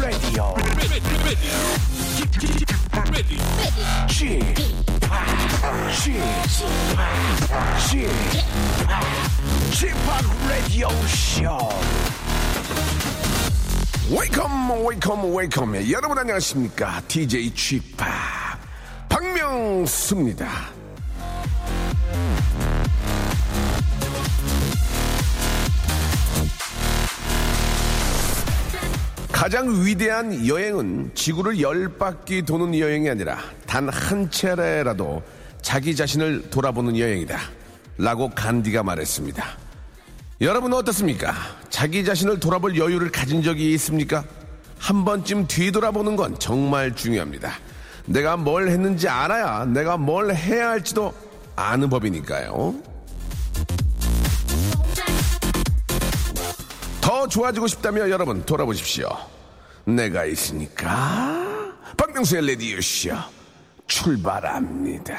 Radio. 여러분 안녕하십니까 DJ Chip 박명수입니다. 가장 위대한 여행은 지구를 열 바퀴 도는 여행이 아니라 단 한 차례라도 자기 자신을 돌아보는 여행이다. 라고 간디가 말했습니다. 여러분은 어떻습니까? 자기 자신을 돌아볼 여유를 가진 적이 있습니까? 한 번쯤 뒤돌아보는 건 정말 중요합니다. 내가 뭘 했는지 알아야 내가 뭘 해야 할지도 아는 법이니까요. 더 좋아지고 싶다면 여러분 돌아보십시오. 내가 있으니까 박명수의 레디오쇼 출발합니다.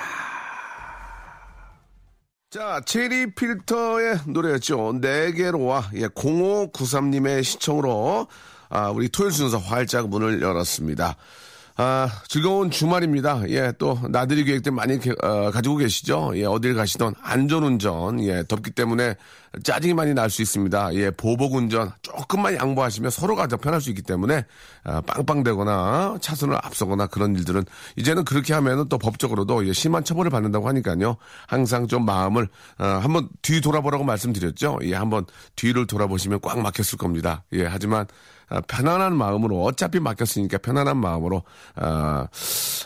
자, 체리 필터의 노래였죠. 네 개로 와 예, 0593님의 시청으로 아, 우리 토요일 순서 활짝 문을 열었습니다. 아, 즐거운 주말입니다. 예, 또 나들이 계획들 많이 게, 어, 가지고 계시죠? 예, 어딜 가시던 안전운전, 예, 덥기 때문에 짜증이 많이 날 수 있습니다. 예, 보복운전 조금만 양보하시면 서로가 더 편할 수 있기 때문에 아, 빵빵대거나 차선을 앞서거나 그런 일들은 이제는 그렇게 하면은 또 법적으로도 예, 심한 처벌을 받는다고 하니까요. 항상 좀 마음을 어, 한번 뒤 돌아보라고 말씀드렸죠. 예, 한번 뒤를 돌아보시면 꽉 막혔을 겁니다. 예, 하지만 아, 편안한 마음으로 어차피 맡겼으니까 편안한 마음으로 아,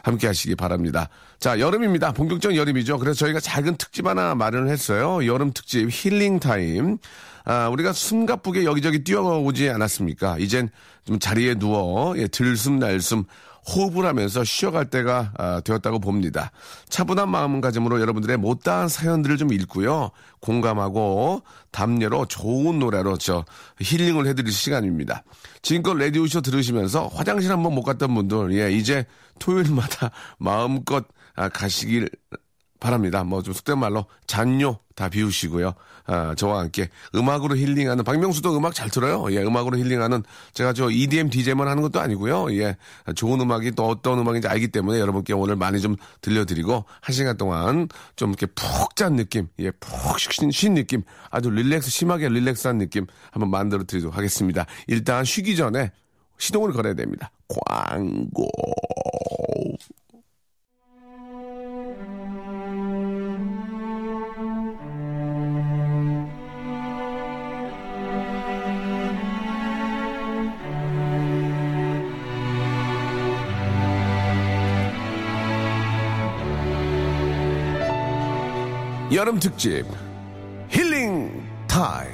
함께 하시기 바랍니다. 자, 여름입니다. 본격적인 여름이죠. 그래서 저희가 작은 특집 하나 마련을 했어요. 여름 특집 힐링 타임. 아, 우리가 숨가쁘게 여기저기 뛰어오지 않았습니까? 이젠 좀 자리에 누워 예, 들숨 날숨 호흡을 하면서 쉬어갈 때가 아, 되었다고 봅니다. 차분한 마음가짐으로 여러분들의 못다한 사연들을 좀 읽고요. 공감하고 담례로 좋은 노래로 저 힐링을 해드릴 시간입니다. 지금껏 라디오쇼 들으시면서 화장실 한번 못 갔던 분들, 예, 이제 토요일마다 마음껏 아, 가시길 바랍니다. 뭐 좀 속된 말로 잔뇨 다 비우시고요. 아, 저와 함께 음악으로 힐링하는 박명수도 음악 잘 들어요. 예, 음악으로 힐링하는 제가 저 EDM DJ만 하는 것도 아니고요. 예, 좋은 음악이 또 어떤 음악인지 알기 때문에 여러분께 오늘 많이 좀 들려드리고 한 시간 동안 좀 이렇게 푹잔 느낌, 예, 푹 쉰, 쉰 느낌, 아주 릴렉스 심하게 릴렉스한 느낌 한번 만들어 드리도록 하겠습니다. 일단 쉬기 전에 시동을 걸어야 됩니다. 광고. 여름 특집 힐링 타임.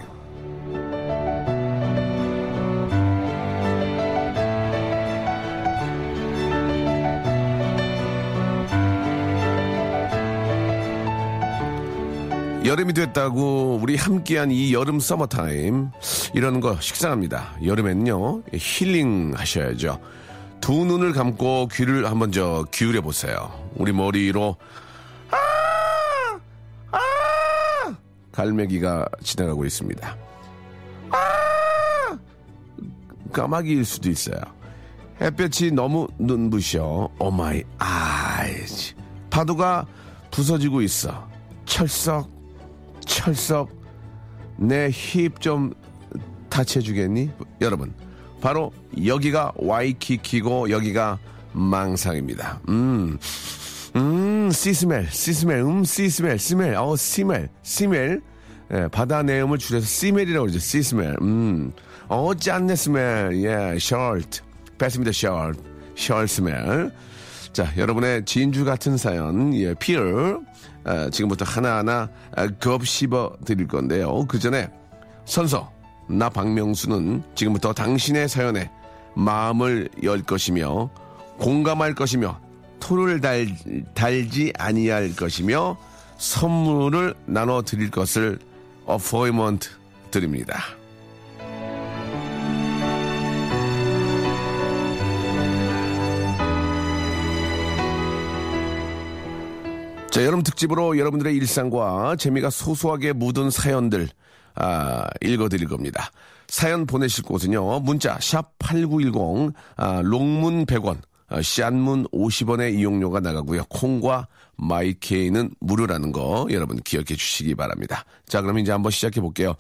여름이 됐다고 우리 함께한 이 여름 서머타임 이런 거 식상합니다. 여름엔요 힐링 하셔야죠. 두 눈을 감고 귀를 한번 저 기울여 보세요. 우리 머리로 갈매기가 지나가고 있습니다. 아! 까마귀일 수도 있어요. 햇볕이 너무 눈부셔. Oh my eyes. 파도가 부서지고 있어. 철썩, 철썩. 내 힙좀 터치해주겠니? 여러분, 바로 여기가 와이키키고 여기가 망상입니다. 음. 음, sea smell, sea smell, 음, sea smell, smell, 어, 시멜, 시멜. 예, 바다 내음을 줄여서 시멜이라고 그러죠. sea smell. 음, 어, 짠내 smell. 예, salt. 뺐습니다, salt. salt smell. 자, 여러분의 진주 같은 사연, 예, pearl. 아, 지금부터 하나하나 아, 곱씹어 드릴 건데요. 그 전에 선서, 나 박명수는 지금부터 당신의 사연에 마음을 열 것이며 공감할 것이며 토를 달, 달지 아니할 것이며 선물을 나눠 드릴 것을 어포이먼트 드립니다. 자, 여름 특집으로 여러분들의 일상과 재미가 소소하게 묻은 사연들 아, 읽어드릴 겁니다. 사연 보내실 곳은요. 문자 샵8910 아, 롱문 100원 아, 샷문 50원의 이용료가 나가고요. 콩과 마이케이는 무료라는 거 여러분 기억해 주시기 바랍니다. 자, 그럼 이제 한번 시작해 볼게요.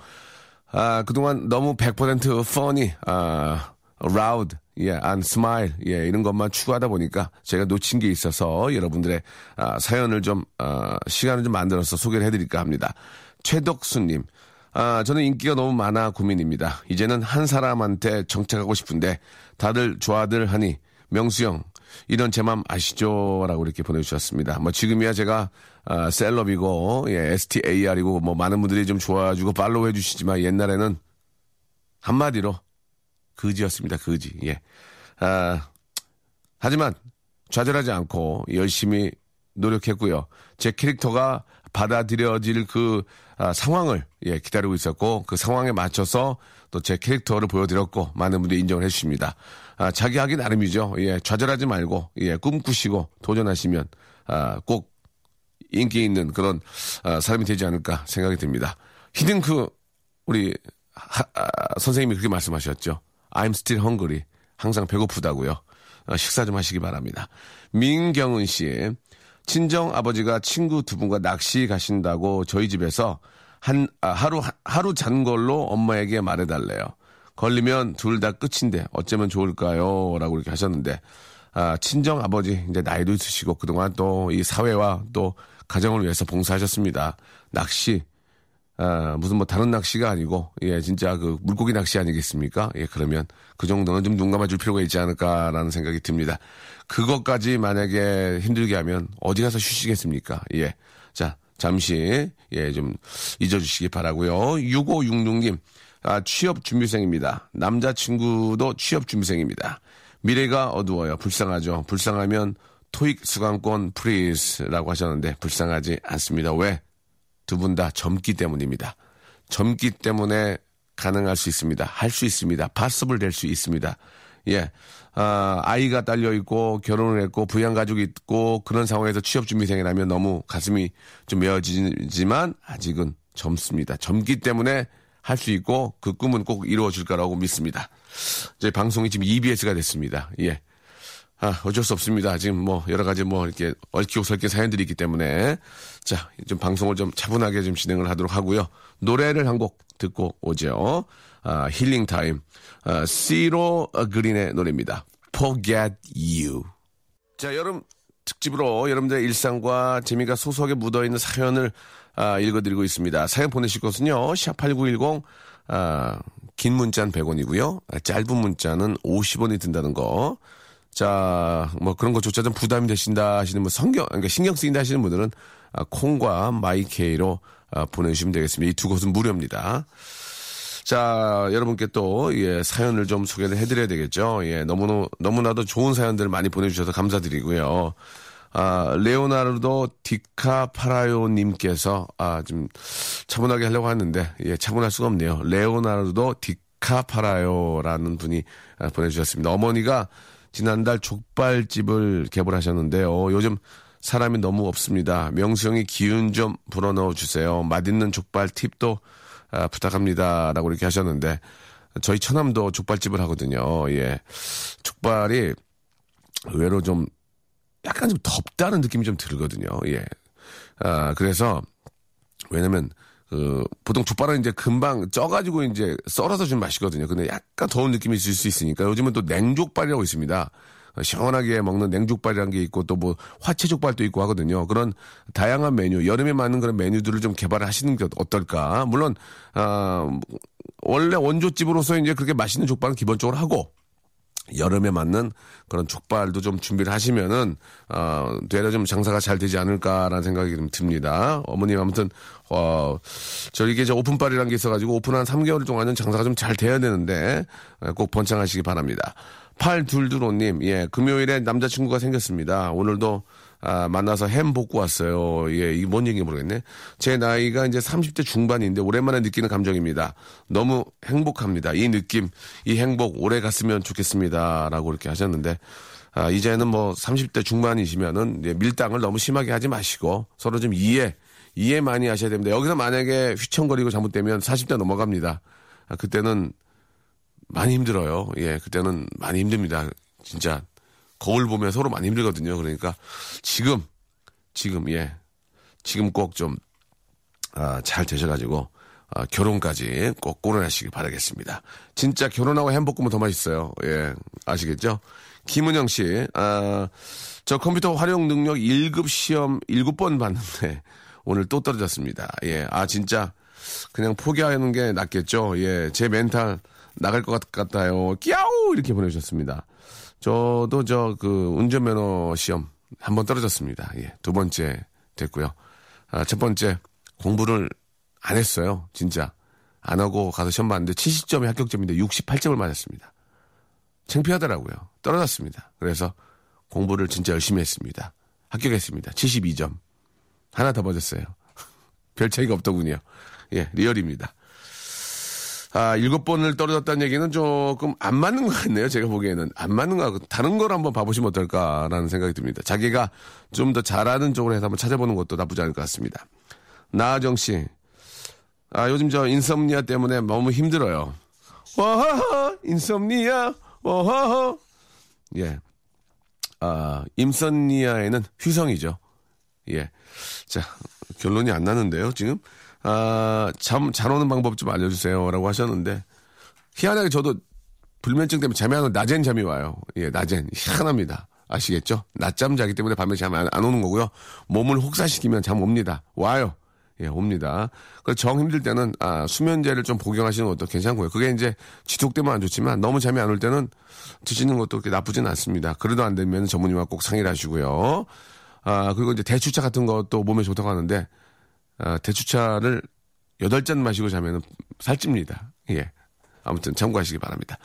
아, 그동안 너무 100% funny, 아, loud, 예, and smile, 예, 이런 것만 추구하다 보니까 제가 놓친 게 있어서 여러분들의 아, 사연을 좀, 아, 시간을 좀 만들어서 소개를 해드릴까 합니다. 최덕수님, 아, 저는 인기가 너무 많아 고민입니다. 이제는 한 사람한테 정착하고 싶은데 다들 좋아들 하니 명수 형 이런 제 맘 아시죠? 라고 이렇게 보내주셨습니다. 뭐 지금이야 제가 아, 셀럽이고 예, STAR이고 뭐 많은 분들이 좀 좋아주고 팔로우 해주시지만 옛날에는 한마디로 그지였습니다. 그지. 예. 아, 하지만 좌절하지 않고 열심히 노력했고요. 제 캐릭터가 받아들여질 그 아, 상황을 예, 기다리고 있었고 그 상황에 맞춰서 또 제 캐릭터를 보여드렸고 많은 분들이 인정을 해주십니다. 아, 자기 하기 나름이죠. 예, 좌절하지 말고 예, 꿈꾸시고 도전하시면 아, 꼭 인기 있는 그런 아, 사람이 되지 않을까 생각이 듭니다. 히든크 우리 하, 아, 선생님이 그렇게 말씀하셨죠. I'm still hungry. 항상 배고프다고요. 아, 식사 좀 하시기 바랍니다. 민경은 씨. 친정 아버지가 친구 두 분과 낚시 가신다고 저희 집에서 한 아, 하루 하루 잔 걸로 엄마에게 말해달래요. 걸리면 둘 다 끝인데 어쩌면 좋을까요? 라고 이렇게 하셨는데 아, 친정 아버지 이제 나이도 있으시고 그동안 또 이 사회와 또 가정을 위해서 봉사하셨습니다. 낚시 아, 무슨 뭐 다른 낚시가 아니고 예 진짜 그 물고기 낚시 아니겠습니까? 예 그러면 그 정도는 좀 눈 감아 줄 필요가 있지 않을까라는 생각이 듭니다. 그것까지 만약에 힘들게 하면 어디 가서 쉬시겠습니까? 예. 자, 잠시, 예, 좀 잊어주시기 바라고요 6566님, 아, 취업 준비생입니다. 남자친구도 취업 준비생입니다. 미래가 어두워요. 불쌍하죠. 불쌍하면 토익 수강권 please라고 하셨는데 불쌍하지 않습니다. 왜? 두 분 다 젊기 때문입니다. 젊기 때문에 가능할 수 있습니다. 할 수 있습니다. 파스블 될수 있습니다. 예. 아, 아이가 딸려 있고 결혼을 했고 부양 가족이 있고 그런 상황에서 취업 준비생이라면 너무 가슴이 좀 메어지지만 아직은 젊습니다. 젊기 때문에 할 수 있고 그 꿈은 꼭 이루어질 거라고 믿습니다. 저희 방송이 지금 EBS가 됐습니다. 예. 아, 어쩔 수 없습니다. 지금 뭐 여러 가지 뭐 이렇게 얽히고 설킨 사연들이 있기 때문에 자, 좀 방송을 좀 차분하게 좀 진행을 하도록 하고요. 노래를 한 곡 듣고 오죠. 아, 힐링 타임. 아, 시로 그린의 노래입니다. Forget You. 자, 여름 특집으로 여러분들의 일상과 재미가 소소하게 묻어있는 사연을 아, 읽어드리고 있습니다. 사연 보내실 것은요. 샵8910 아, 긴 문자는 100원이고요. 아, 짧은 문자는 50원이 든다는 거. 자, 뭐 그런 것조차 좀 부담이 되신다 하시는 분, 성경, 그러니까 신경 쓰인다 하시는 분들은 아, 콩과 마이케이로 아, 보내주시면 되겠습니다. 이 두 곳은 무료입니다. 자, 여러분께 또, 예, 사연을 좀 소개를 해드려야 되겠죠. 예, 너무나, 너무나도 좋은 사연들 많이 보내주셔서 감사드리고요. 아, 레오나르도 디카파라요님께서, 아, 좀 차분하게 하려고 하는데, 예, 차분할 수가 없네요. 레오나르도 디카파라요라는 분이 아, 보내주셨습니다. 어머니가 지난달 족발집을 개설하셨는데요. 요즘 사람이 너무 없습니다. 명수 형이 기운 좀 불어넣어 주세요. 맛있는 족발 팁도 아, 부탁합니다. 라고 이렇게 하셨는데, 저희 처남도 족발집을 하거든요. 예. 족발이 의외로 좀 약간 좀 덥다는 느낌이 좀 들거든요. 예. 아, 그래서, 왜냐면, 그, 보통 족발은 이제 금방 쪄가지고 이제 썰어서 좀 마시거든요. 근데 약간 더운 느낌이 있을 수 있으니까 요즘은 또 냉족발이라고 있습니다. 시원하게 먹는 냉족발이라는 게 있고 또 뭐 화채족발도 있고 하거든요. 그런 다양한 메뉴, 여름에 맞는 그런 메뉴들을 좀 개발을 하시는 게 어떨까. 물론, 아, 원래 원조집으로서 이제 그렇게 맛있는 족발은 기본적으로 하고 여름에 맞는 그런 족발도 좀 준비를 하시면은 어 되려 좀 장사가 잘 되지 않을까라는 생각이 좀 듭니다. 어머님 아무튼 어 저희 이게 저 오픈빨이라는 게 있어가지고 오픈 한 3개월 동안은 장사가 좀 잘 돼야 되는데 꼭 번창하시기 바랍니다. 8225님, 예, 금요일에 남자친구가 생겼습니다. 오늘도 아, 만나서 햄 볶고 왔어요. 예, 이게 뭔 얘기인지 모르겠네. 제 나이가 이제 30대 중반인데 오랜만에 느끼는 감정입니다. 너무 행복합니다. 이 느낌, 이 행복 오래 갔으면 좋겠습니다. 라고 이렇게 하셨는데, 아, 이제는 뭐 30대 중반이시면은 예, 밀당을 너무 심하게 하지 마시고 서로 좀 이해, 이해 많이 하셔야 됩니다. 여기서 만약에 휘청거리고 잘못되면 40대 넘어갑니다. 아, 그때는 많이 힘들어요. 예, 그때는 많이 힘듭니다. 진짜 거울 보면 서로 많이 힘들거든요. 그러니까 지금 지금 예 지금 꼭 좀 아, 잘 되셔가지고 아, 결혼까지 꼭 꼬려내시기 바라겠습니다. 진짜 결혼하고 햄버거면 더 맛있어요. 예 아시겠죠? 김은영 씨, 아, 저 컴퓨터 활용 능력 1급 시험 7번 봤는데 오늘 또 떨어졌습니다. 예, 아 진짜 그냥 포기하는 게 낫겠죠. 예, 제 멘탈 나갈 것 같아요. 끼야우 이렇게 보내주셨습니다. 저도 저 그 운전면허 시험 한 번 떨어졌습니다. 예, 두 번째 됐고요. 아, 첫 번째 공부를 안 했어요. 진짜 안 하고 가서 시험 봤는데 70점이 합격점인데 68점을 맞았습니다. 창피하더라고요. 떨어졌습니다. 그래서 공부를 진짜 열심히 했습니다. 합격했습니다. 72점. 하나 더 맞았어요. 별 차이가 없더군요. 예, 리얼입니다. 아, 일곱 번을 떨어졌다는 얘기는 조금 안 맞는 것 같네요. 제가 보기에는. 안 맞는 것 같고, 다른 걸 한번 봐보시면 어떨까라는 생각이 듭니다. 자기가 좀 더 잘하는 쪽으로 해서 한번 찾아보는 것도 나쁘지 않을 것 같습니다. 나아정 씨. 아, 요즘 저 인썸니아 때문에 너무 힘들어요. 와하하, 인썸니아, 와하하. 예. 아, 임썸니아에는 휘성이죠. 예. 자, 결론이 안 나는데요, 지금. 아, 잠, 잘 오는 방법 좀 알려주세요. 라고 하셨는데, 희한하게 저도 불면증 때문에 잠이 안 오는, 낮엔 잠이 와요. 예, 낮엔. 희한합니다. 아시겠죠? 낮잠 자기 때문에 밤에 잠이 안, 안 오는 거고요. 몸을 혹사시키면 잠 옵니다. 와요. 예, 옵니다. 그정 힘들 때는, 아, 수면제를 좀 복용하시는 것도 괜찮고요. 그게 이제 지속되면 안 좋지만 너무 잠이 안 올 때는 드시는 것도 그렇게 나쁘진 않습니다. 그래도 안 되면 전문의와 꼭 상의를 하시고요. 아, 그리고 이제 대추차 같은 것도 몸에 좋다고 하는데, 아, 대추차를 8잔 마시고 자면 살찝니다. 예. 아무튼 참고하시기 바랍니다.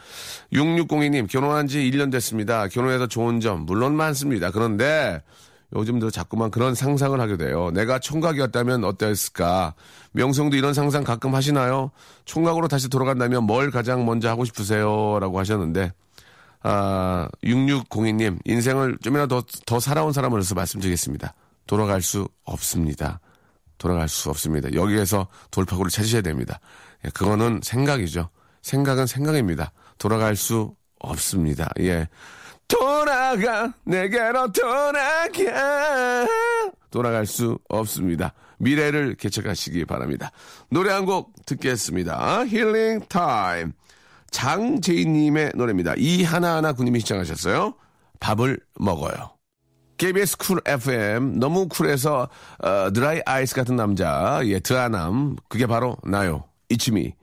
6602님, 결혼한 지 1년 됐습니다. 결혼해서 좋은 점, 물론 많습니다. 그런데 요즘도 자꾸만 그런 상상을 하게 돼요. 내가 총각이었다면 어땠을까? 명성도 이런 상상 가끔 하시나요? 총각으로 다시 돌아간다면 뭘 가장 먼저 하고 싶으세요? 라고 하셨는데, 아, 6602님, 인생을 좀이라도 더, 더 살아온 사람으로서 말씀드리겠습니다. 돌아갈 수 없습니다. 돌아갈 수 없습니다. 여기에서 돌파구를 찾으셔야 됩니다. 예, 그거는 생각이죠. 생각은 생각입니다. 돌아갈 수 없습니다. 예. 돌아가, 내게로 돌아가. 돌아갈 수 없습니다. 미래를 개척하시기 바랍니다. 노래 한 곡 듣겠습니다. 힐링 타임. 장재인님의 노래입니다. 이 하나하나 군님이 신청하셨어요. 밥을 먹어요. KBS 쿨 FM 너무 쿨해서 어, 드라이 아이스 같은 남자 예 드아남 그게 바로 나요. 이치미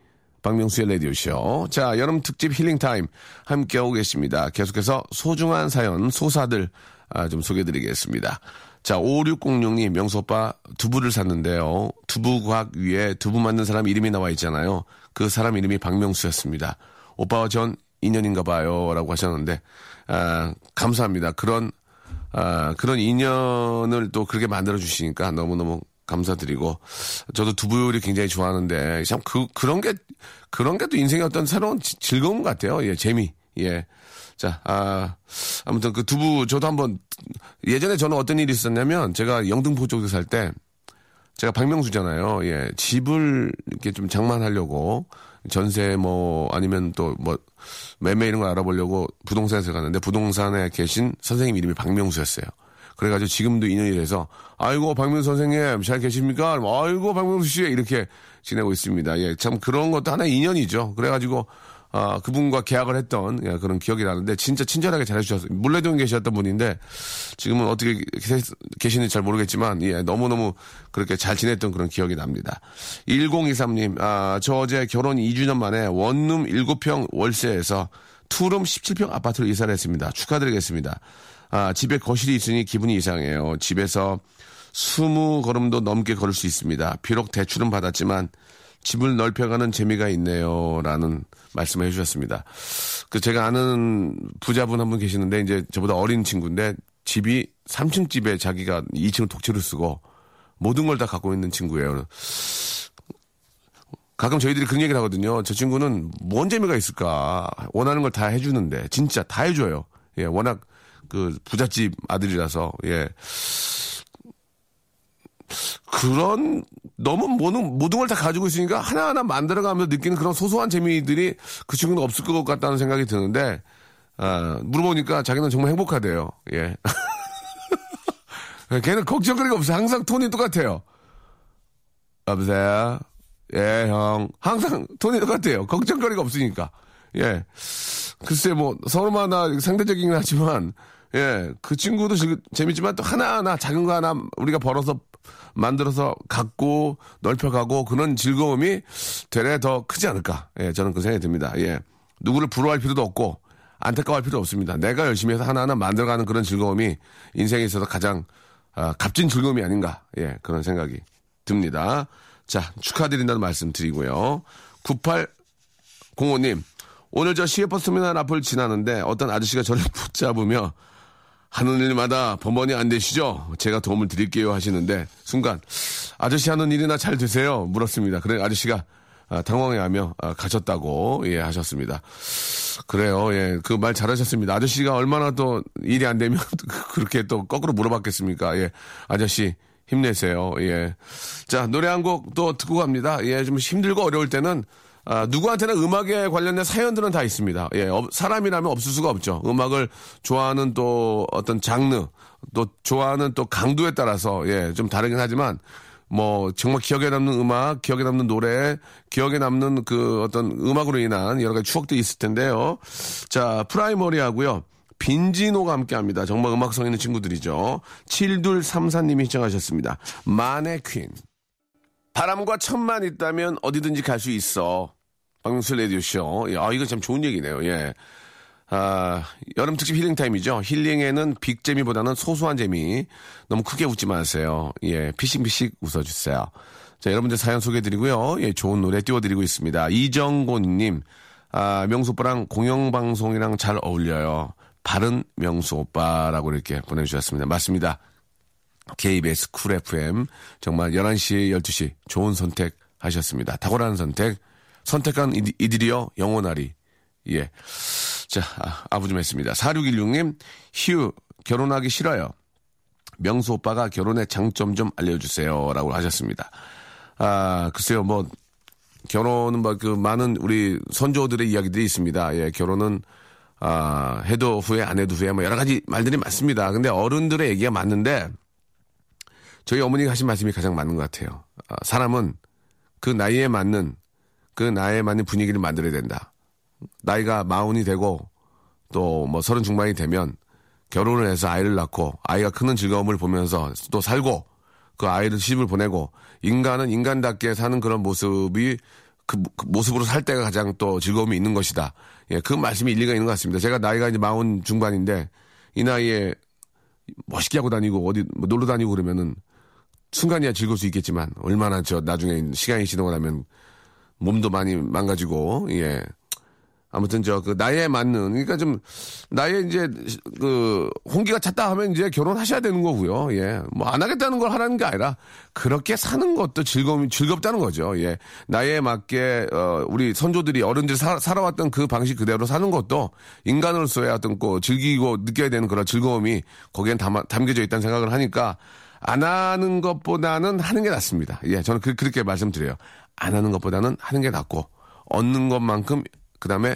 박명수의 라디오 쇼. 자 여름 특집 힐링 타임 함께하고 계십니다. 계속해서 소중한 사연 소사들 아, 좀 소개해드리겠습니다. 자 5606님 명수 오빠 두부를 샀는데요. 두부 과학 위에 두부 만든 사람 이름이 나와 있잖아요. 그 사람 이름이 박명수였습니다 오빠와 전 인연인가 봐요 라고 하셨는데 아, 감사합니다 그런 아, 그런 인연을 또 그렇게 만들어 주시니까 너무너무 감사드리고 저도 두부 요리 굉장히 좋아하는데 참 그 그런 게 그런 게 또 인생의 어떤 새로운 지, 즐거움 같아요. 예, 재미. 예. 자, 아, 아무튼 그 두부 저도 한번 예전에 저는 어떤 일이 있었냐면 제가 영등포 쪽에 살 때 제가 박명수잖아요. 예. 집을 이렇게 좀 장만하려고 전세 뭐 아니면 또 뭐 매매 이런 걸 알아보려고 부동산에서 갔는데 부동산에 계신 선생님 이름이 박명수였어요. 그래가지고 지금도 인연이 돼서 아이고 박명수 선생님 잘 계십니까? 아이고 박명수 씨 이렇게 지내고 있습니다. 예, 참 그런 것도 하나의 인연이죠. 그래가지고 아, 그분과 계약을 했던 예, 그런 기억이 나는데 진짜 친절하게 잘해주셨어요. 물레동에 계셨던 분인데 지금은 어떻게 계시는지 잘 모르겠지만 예, 너무너무 그렇게 잘 지냈던 그런 기억이 납니다. 1023님, 아, 저 어제 결혼 2주년 만에 원룸 7평 월세에서 투룸 17평 아파트로 이사를 했습니다. 축하드리겠습니다. 아, 집에 거실이 있으니 기분이 이상해요. 집에서 20걸음도 넘게 걸을 수 있습니다. 비록 대출은 받았지만 집을 넓혀가는 재미가 있네요. 라는 말씀을 해주셨습니다. 그 제가 아는 부자분 한 분 계시는데 이제 저보다 어린 친구인데 집이 3층 집에 자기가 2층을 독채로 쓰고 모든 걸 다 갖고 있는 친구예요. 가끔 저희들이 그런 얘기를 하거든요. 저 친구는 뭔 재미가 있을까? 원하는 걸 다 해주는데 진짜 다 해줘요. 예, 워낙 그 부잣집 아들이라서 예. 그런 너무 모든 모든 걸 다 가지고 있으니까 하나하나 만들어가면서 느끼는 그런 소소한 재미들이 그 친구는 없을 것 같다는 생각이 드는데 아, 물어보니까 자기는 정말 행복하대요. 예. 걔는 걱정거리가 없어요. 항상 톤이 똑같아요. 여보세요? 예, 형. 항상 톤이 똑같아요. 걱정거리가 없으니까. 예. 글쎄, 뭐, 서로마다 상대적이긴 하지만, 예, 그 친구도 재밌지만 또 하나하나 작은 거 하나 우리가 벌어서 만들어서 갖고 넓혀가고 그런 즐거움이 되레 더 크지 않을까. 예, 저는 그 생각이 듭니다. 예. 누구를 부러워할 필요도 없고 안타까워할 필요 없습니다. 내가 열심히 해서 하나하나 만들어가는 그런 즐거움이 인생에 있어서 가장 아, 값진 즐거움이 아닌가. 예, 그런 생각이 듭니다. 자, 축하드린다는 말씀 드리고요. 9805님, 오늘 저 시외버스 터미널 앞을 지나는데 어떤 아저씨가 저를 붙잡으며 하는 일마다 번번이 안 되시죠? 제가 도움을 드릴게요 하시는데 순간 아저씨 하는 일이나 잘 되세요? 물었습니다. 그래 아저씨가 아, 당황해하며 아, 가셨다고 예 하셨습니다. 그래요. 예. 그 말 잘하셨습니다. 아저씨가 얼마나 또 일이 안 되면 그렇게 또 거꾸로 물어봤겠습니까? 예. 아저씨 힘내세요. 예. 자, 노래 한 곡 또 듣고 갑니다. 예. 좀 힘들고 어려울 때는 아, 누구한테나 음악에 관련된 사연들은 다 있습니다. 예, 어, 사람이라면 없을 수가 없죠. 음악을 좋아하는 또 어떤 장르, 또 좋아하는 또 강도에 따라서 예, 좀 다르긴 하지만 뭐 정말 기억에 남는 음악, 기억에 남는 노래, 기억에 남는 그 어떤 음악으로 인한 여러 가지 추억들이 있을 텐데요. 자, 프라이머리 하고요. 빈지노가 함께 합니다. 정말 음악성 있는 친구들이죠. 7234님이 신청하셨습니다. 만의 퀸. 바람과 천만 있다면 어디든지 갈 수 있어. 박명수 라디오쇼. 아, 이거 참 좋은 얘기네요. 예. 아, 여름 특집 힐링 타임이죠. 힐링에는 big 재미보다는 소소한 재미. 너무 크게 웃지 마세요. 예, 피식피식 웃어주세요. 자, 여러분들 사연 소개해드리고요. 예, 좋은 노래 띄워드리고 있습니다. 이정곤님, 아, 명수 오빠랑 공영방송이랑 잘 어울려요. 바른 명수 오빠라고 이렇게 보내주셨습니다. 맞습니다. KBS 쿨 FM. 정말 11시, 12시 좋은 선택 하셨습니다. 탁월한 선택. 선택한 이들이여 영원하리. 예. 자, 아, 부좀 했습니다. 4616님, 휴, 결혼하기 싫어요. 명수 오빠가 결혼의 장점 좀 알려주세요. 라고 하셨습니다. 아, 글쎄요, 뭐, 결혼은 뭐, 그, 많은 우리 선조들의 이야기들이 있습니다. 예, 결혼은, 아, 해도 후회, 안 해도 후회, 뭐, 여러 가지 말들이 많습니다. 근데 어른들의 얘기가 맞는데, 저희 어머니가 하신 말씀이 가장 맞는 것 같아요. 아, 사람은 그 나이에 맞는 그 나이에 맞는 분위기를 만들어야 된다. 나이가 마흔이 되고 또 뭐 서른 중반이 되면 결혼을 해서 아이를 낳고 아이가 크는 즐거움을 보면서 또 살고 그 아이를 시집을 보내고 인간은 인간답게 사는 그런 모습이 그, 그, 모습으로 살 때가 가장 또 즐거움이 있는 것이다. 예, 그 말씀이 일리가 있는 것 같습니다. 제가 나이가 이제 마흔 중반인데 이 나이에 멋있게 하고 다니고 어디 뭐 놀러 다니고 그러면은 순간이야 즐거울 수 있겠지만 얼마나 저 나중에 시간이 지나고 나면 몸도 많이 망가지고 예 아무튼 저 그 나이에 맞는 그러니까 좀 나이에 이제 그 홍기가 찼다 하면 이제 결혼하셔야 되는 거고요. 예. 뭐 안 하겠다는 걸 하라는 게 아니라 그렇게 사는 것도 즐거움이 즐겁다는 거죠. 예. 나이에 맞게 어 우리 선조들이 어른들이 사, 살아왔던 그 방식 그대로 사는 것도 인간으로서의 어떤 꼭 즐기고 느껴야 되는 그런 즐거움이 거기엔 담아, 담겨져 있다는 생각을 하니까 안 하는 것보다는 하는 게 낫습니다. 예. 저는 그, 그렇게 말씀드려요. 안 하는 것보다는 하는 게 낫고 얻는 것만큼 그다음에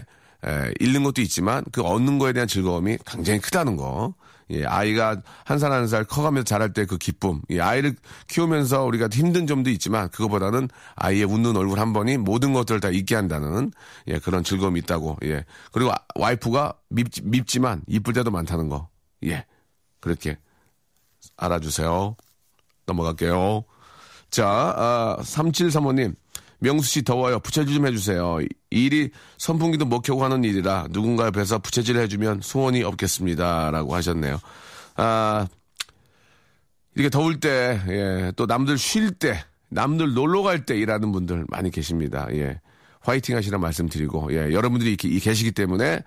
에, 잃는 것도 있지만 그 얻는 거에 대한 즐거움이 굉장히 크다는 거. 예, 아이가 한 살 한 살 커가면서 자랄 때 그 기쁨. 예, 아이를 키우면서 우리가 힘든 점도 있지만 그거보다는 아이의 웃는 얼굴 한 번이 모든 것들을 다 잊게 한다는 예, 그런 즐거움이 있다고. 예. 그리고 아, 와이프가 밉, 밉지만 이쁠 때도 많다는 거. 예. 그렇게 알아주세요. 넘어갈게요. 자, 아, 3735님. 명수 씨 더워요. 부채질 좀 해주세요. 일이 선풍기도 못 켜고 하는 일이라 누군가 옆에서 부채질 해주면 소원이 없겠습니다. 라고 하셨네요. 아, 이렇게 더울 때, 예, 또 남들 쉴 때, 남들 놀러 갈 때 일하는 분들 많이 계십니다. 예. 화이팅 하시라 말씀드리고, 예, 여러분들이 이렇게 계시기 때문에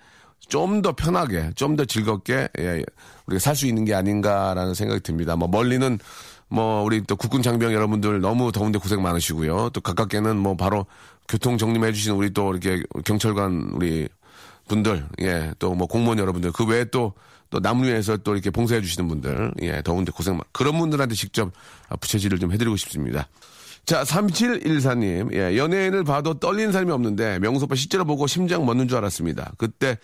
좀 더 편하게, 좀 더 즐겁게, 예, 우리가 살 수 있는 게 아닌가라는 생각이 듭니다. 뭐, 멀리는 뭐 우리 또 국군 장병 여러분들 너무 더운데 고생 많으시고요. 또 가깝게는 뭐 바로 교통 정리해 주신 우리 또 이렇게 경찰관 우리 분들, 예, 또 뭐 공무원 여러분들, 그 외에 또, 또 남루에서 또 이렇게 봉사해 주시는 분들, 예, 더운데 고생, 그런 분들한테 직접 부채질을 좀 해드리고 싶습니다. 자, 3714님. 예, 연예인을 봐도 떨리는 사람이 없는데 명소빠 실제로 보고 심장 멎는 줄 알았습니다. 그때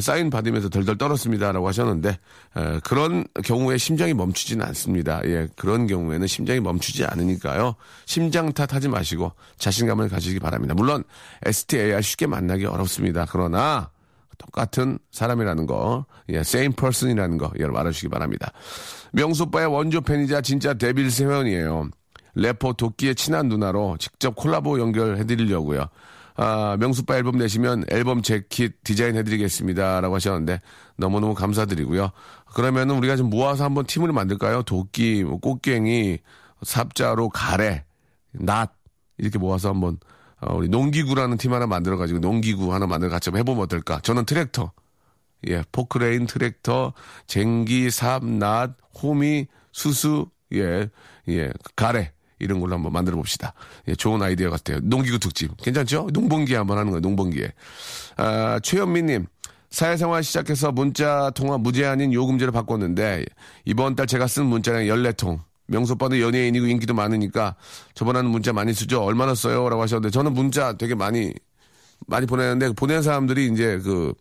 사인 받으면서 덜덜 떨었습니다라고 하셨는데 에, 그런 경우에 심장이 멈추지는 않습니다. 예, 그런 경우에는 심장이 멈추지 않으니까요. 심장 탓하지 마시고 자신감을 가지기 바랍니다. 물론 STAR 쉽게 만나기 어렵습니다. 그러나 똑같은 사람이라는 거, 예, same person이라는 거 여러분 알아주시기 바랍니다. 명수빠의 원조 팬이자 진짜 데빌스 회원이에요. 래퍼 도끼의 친한 누나로 직접 콜라보 연결해드리려고요. 아, 명수빠 앨범 내시면 앨범 재킷 디자인 해드리겠습니다. 라고 하셨는데 너무너무 감사드리고요. 그러면은 우리가 좀 모아서 한번 팀을 만들까요? 도끼, 뭐 꽃갱이, 삽자로, 가래, 낫 이렇게 모아서 한번 어, 우리 농기구라는 팀 하나 만들어가지고 농기구 하나 만들어 같이 한번 해보면 어떨까? 저는 트랙터. 예, 포크레인, 트랙터, 쟁기, 삽, 낫, 호미, 수수, 예, 예, 가래. 이런 걸로 한번 만들어 봅시다. 예, 좋은 아이디어 같아요. 농기구 특집. 괜찮죠? 농번기에 한번 하는 거예요, 농번기에. 아, 최현미님. 사회생활 시작해서 문자 통화 무제한인 요금제를 바꿨는데 이번 달 제가 쓴 문자량 14통. 명수빠도 연예인이고 인기도 많으니까 저번에는 문자 많이 쓰죠. 얼마나 써요? 라고 하셨는데 저는 문자 되게 많이 많이 보내는데 보내는 사람들이 이제 그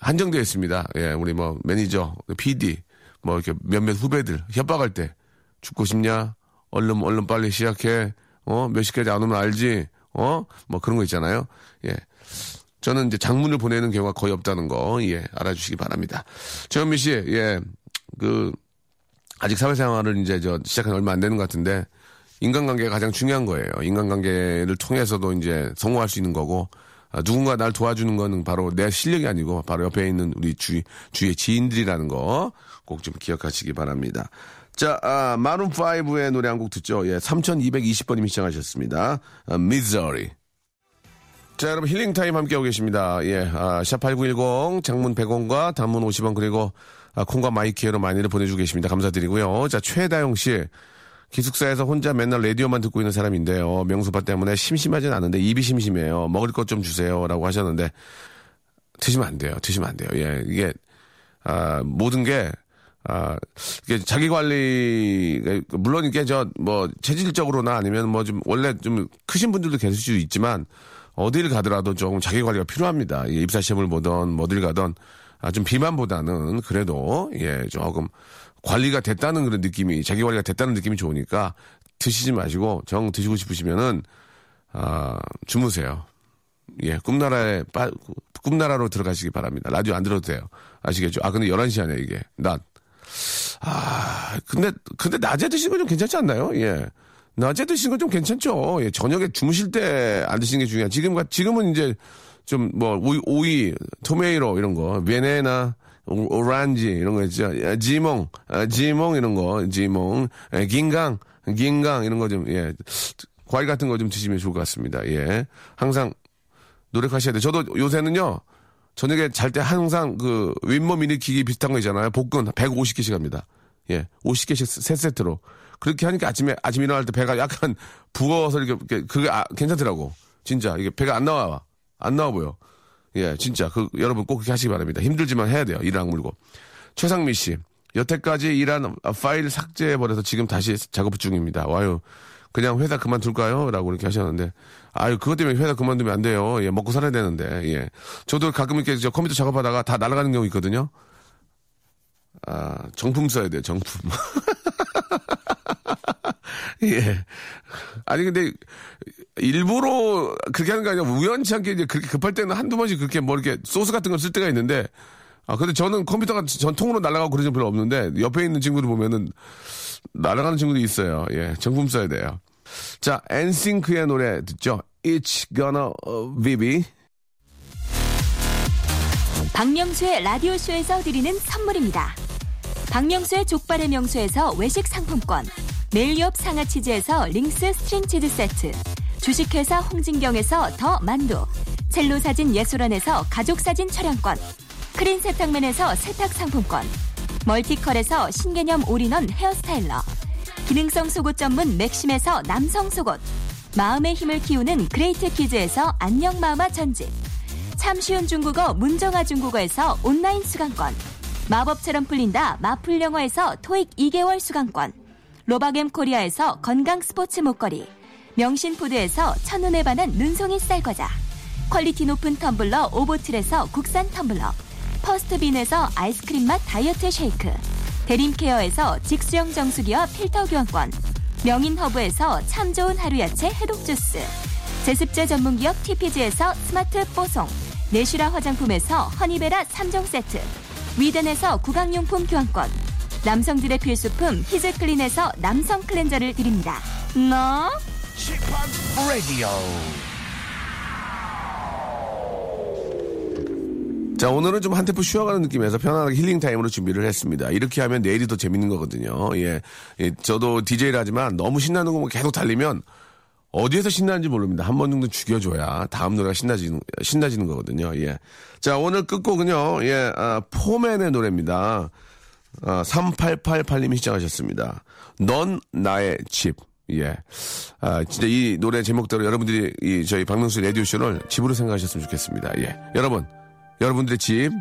한정되어 있습니다. 예, 우리 뭐 매니저, PD, 뭐 이렇게 몇몇 후배들 협박할 때 죽고 싶냐? 얼른 얼른 빨리 시작해. 어? 몇 시까지 안 오면 알지? 어? 뭐 그런 거 있잖아요. 예. 저는 이제 장문을 보내는 경우가 거의 없다는 거, 예, 알아주시기 바랍니다. 최현미 씨, 예, 그, 아직 사회생활을 이제 저 시작한 얼마 안 되는 것 같은데, 인간관계가 가장 중요한 거예요. 인간관계를 통해서도 이제 성공할 수 있는 거고, 아, 누군가 날 도와주는 거는 바로 내 실력이 아니고, 바로 옆에 있는 우리 주, 주위의 지인들이라는 거 꼭 좀 기억하시기 바랍니다. 자, 아, 마룬5의 노래 한 곡 듣죠. 예, 3220번님이 신청하셨습니다. 아, Misery. 자, 여러분 힐링타임 함께하고 계십니다. 예, 아, 샵8910 장문 100원과 단문 50원 그리고 아, 콩과 마이케이로 많이들 보내주고 계십니다. 감사드리고요. 자, 최다영 씨. 기숙사에서 혼자 맨날 라디오만 듣고 있는 사람인데요. 명수파 때문에 심심하진 않은데 입이 심심해요. 먹을 것 좀 주세요. 라고 하셨는데 드시면 안 돼요. 드시면 안 돼요. 예, 이게 아, 모든 게 아, 이게 자기 관리, 물론 이게 저, 뭐, 체질적으로나 아니면 뭐 좀, 원래 좀 크신 분들도 계실 수 있지만, 어딜 가더라도 조금 자기 관리가 필요합니다. 예, 입사 시험을 보던, 뭐딜 가던, 아, 좀 비만보다는 그래도, 예, 조금 관리가 됐다는 그런 느낌이, 자기 관리가 됐다는 느낌이 좋으니까 드시지 마시고, 정 드시고 싶으시면은, 아, 주무세요. 예, 꿈나라에, 빠, 꿈나라로 들어가시기 바랍니다. 라디오 안 들어도 돼요. 아시겠죠? 아, 근데 11시 안에 이게. 낮. 아, 근데, 근데 낮에 드시는 건 좀 괜찮지 않나요? 예. 낮에 드시는 건 좀 괜찮죠. 예, 저녁에 주무실 때 안 드시는 게 중요해요. 지금, 지금은 이제 좀 뭐, 오이, 오이 토메이로 이런 거, 베네나, 오란지 이런 거 있죠. 예, 지몽, 아, 지몽 이런 거, 지몽, 예, 긴강, 긴강 이런 거 좀, 예. 과일 같은 거 좀 드시면 좋을 것 같습니다. 예. 항상 노력하셔야 돼요. 저도 요새는요, 저녁에 잘 때 항상 그 윗몸 일으키기 비슷한 거 있잖아요. 복근 150개씩 합니다. 예, 50개씩 세 세트로. 그렇게 하니까 아침에 아침 일어날 때 배가 약간 부어서 이렇게 그게 아, 괜찮더라고. 진짜 이게 배가 안 나와. 안 나와 보여. 예, 진짜 그 여러분 꼭 그렇게 하시기 바랍니다. 힘들지만 해야 돼요. 일 악물고. 최상미 씨. 여태까지 일한 파일 삭제해 버려서 지금 다시 작업 중입니다. 와요. 그냥 회사 그만둘까요? 라고 이렇게 하셨는데, 아유, 그것 때문에 회사 그만두면 안 돼요. 예, 먹고 살아야 되는데, 예. 저도 가끔 이렇게 저 컴퓨터 작업하다가 다 날아가는 경우 있거든요. 아, 정품 써야 돼요, 정품. 예. 아니, 근데, 일부러 그렇게 하는 게 아니라 우연치 않게 이제 그렇게 급할 때는 한두 번씩 그렇게 뭐 이렇게 소스 같은 걸 쓸 때가 있는데, 아, 근데 저는 컴퓨터가 전통으로 날아가고 그러지 별로 없는데, 옆에 있는 친구들 보면은, 날아가는 친구도 있어요. 예, 정품 써야 돼요. 자, 엔싱크의 노래 듣죠. It's gonna be me. 박명수의 라디오쇼에서 드리는 선물입니다. 박명수의 족발의 명수에서 외식 상품권, 매일유업 상하치즈에서 링스 스트링 치즈 세트, 주식회사 홍진경에서 더 만두, 첼로 사진 예술원에서 가족 사진 촬영권, 크린 세탁맨에서 세탁 상품권, 멀티컬에서 신개념 올인원 헤어스타일러 기능성 속옷 전문 맥심에서 남성 속옷 마음의 힘을 키우는 그레이트 키즈에서 안녕 마마 전집 참 쉬운 중국어 문정아 중국어에서 온라인 수강권. 마법처럼 풀린다 마풀 영어에서 토익 2개월 수강권. 로바겜 코리아에서 건강 스포츠 목걸이. 명신푸드에서 첫눈에 반한 눈송이 쌀과자. 퀄리티 높은 텀블러 오보틀에서 국산 텀블러. 퍼스트빈에서 아이스크림 맛 다이어트 쉐이크. 대림케어에서 직수형 정수기와 필터 교환권. 명인허브에서 참 좋은 하루 야채 해독 주스. 제습제 전문기업 TPG에서 스마트 뽀송. 내슈라 화장품에서 허니베라 3종 세트. 위덴에서 구강용품 교환권. 남성들의 필수품 히즈클린에서 남성 클렌저를 드립니다. 너? 자, 오늘은 좀 한 템포 쉬어가는 느낌에서 편안하게 힐링 타임으로 준비를 했습니다. 이렇게 하면 내일이 더 재밌는 거거든요. 예. 예, 저도 DJ를 하지만 너무 신나는 거만 계속 달리면 어디에서 신나는지 모릅니다. 한 번 정도 죽여줘야 다음 노래가 신나지는, 신나지는 거거든요. 예. 자, 오늘 끝곡은요, 예, 아, 포맨의 노래입니다. 아, 3888님이 시작하셨습니다. 넌 나의 집. 예. 아, 진짜 이 노래 제목대로 여러분들이 이 저희 박명수 라디오쇼를 집으로 생각하셨으면 좋겠습니다. 예. 여러분, 여러분들의 집,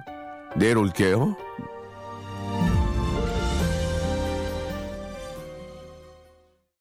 내일 올게요.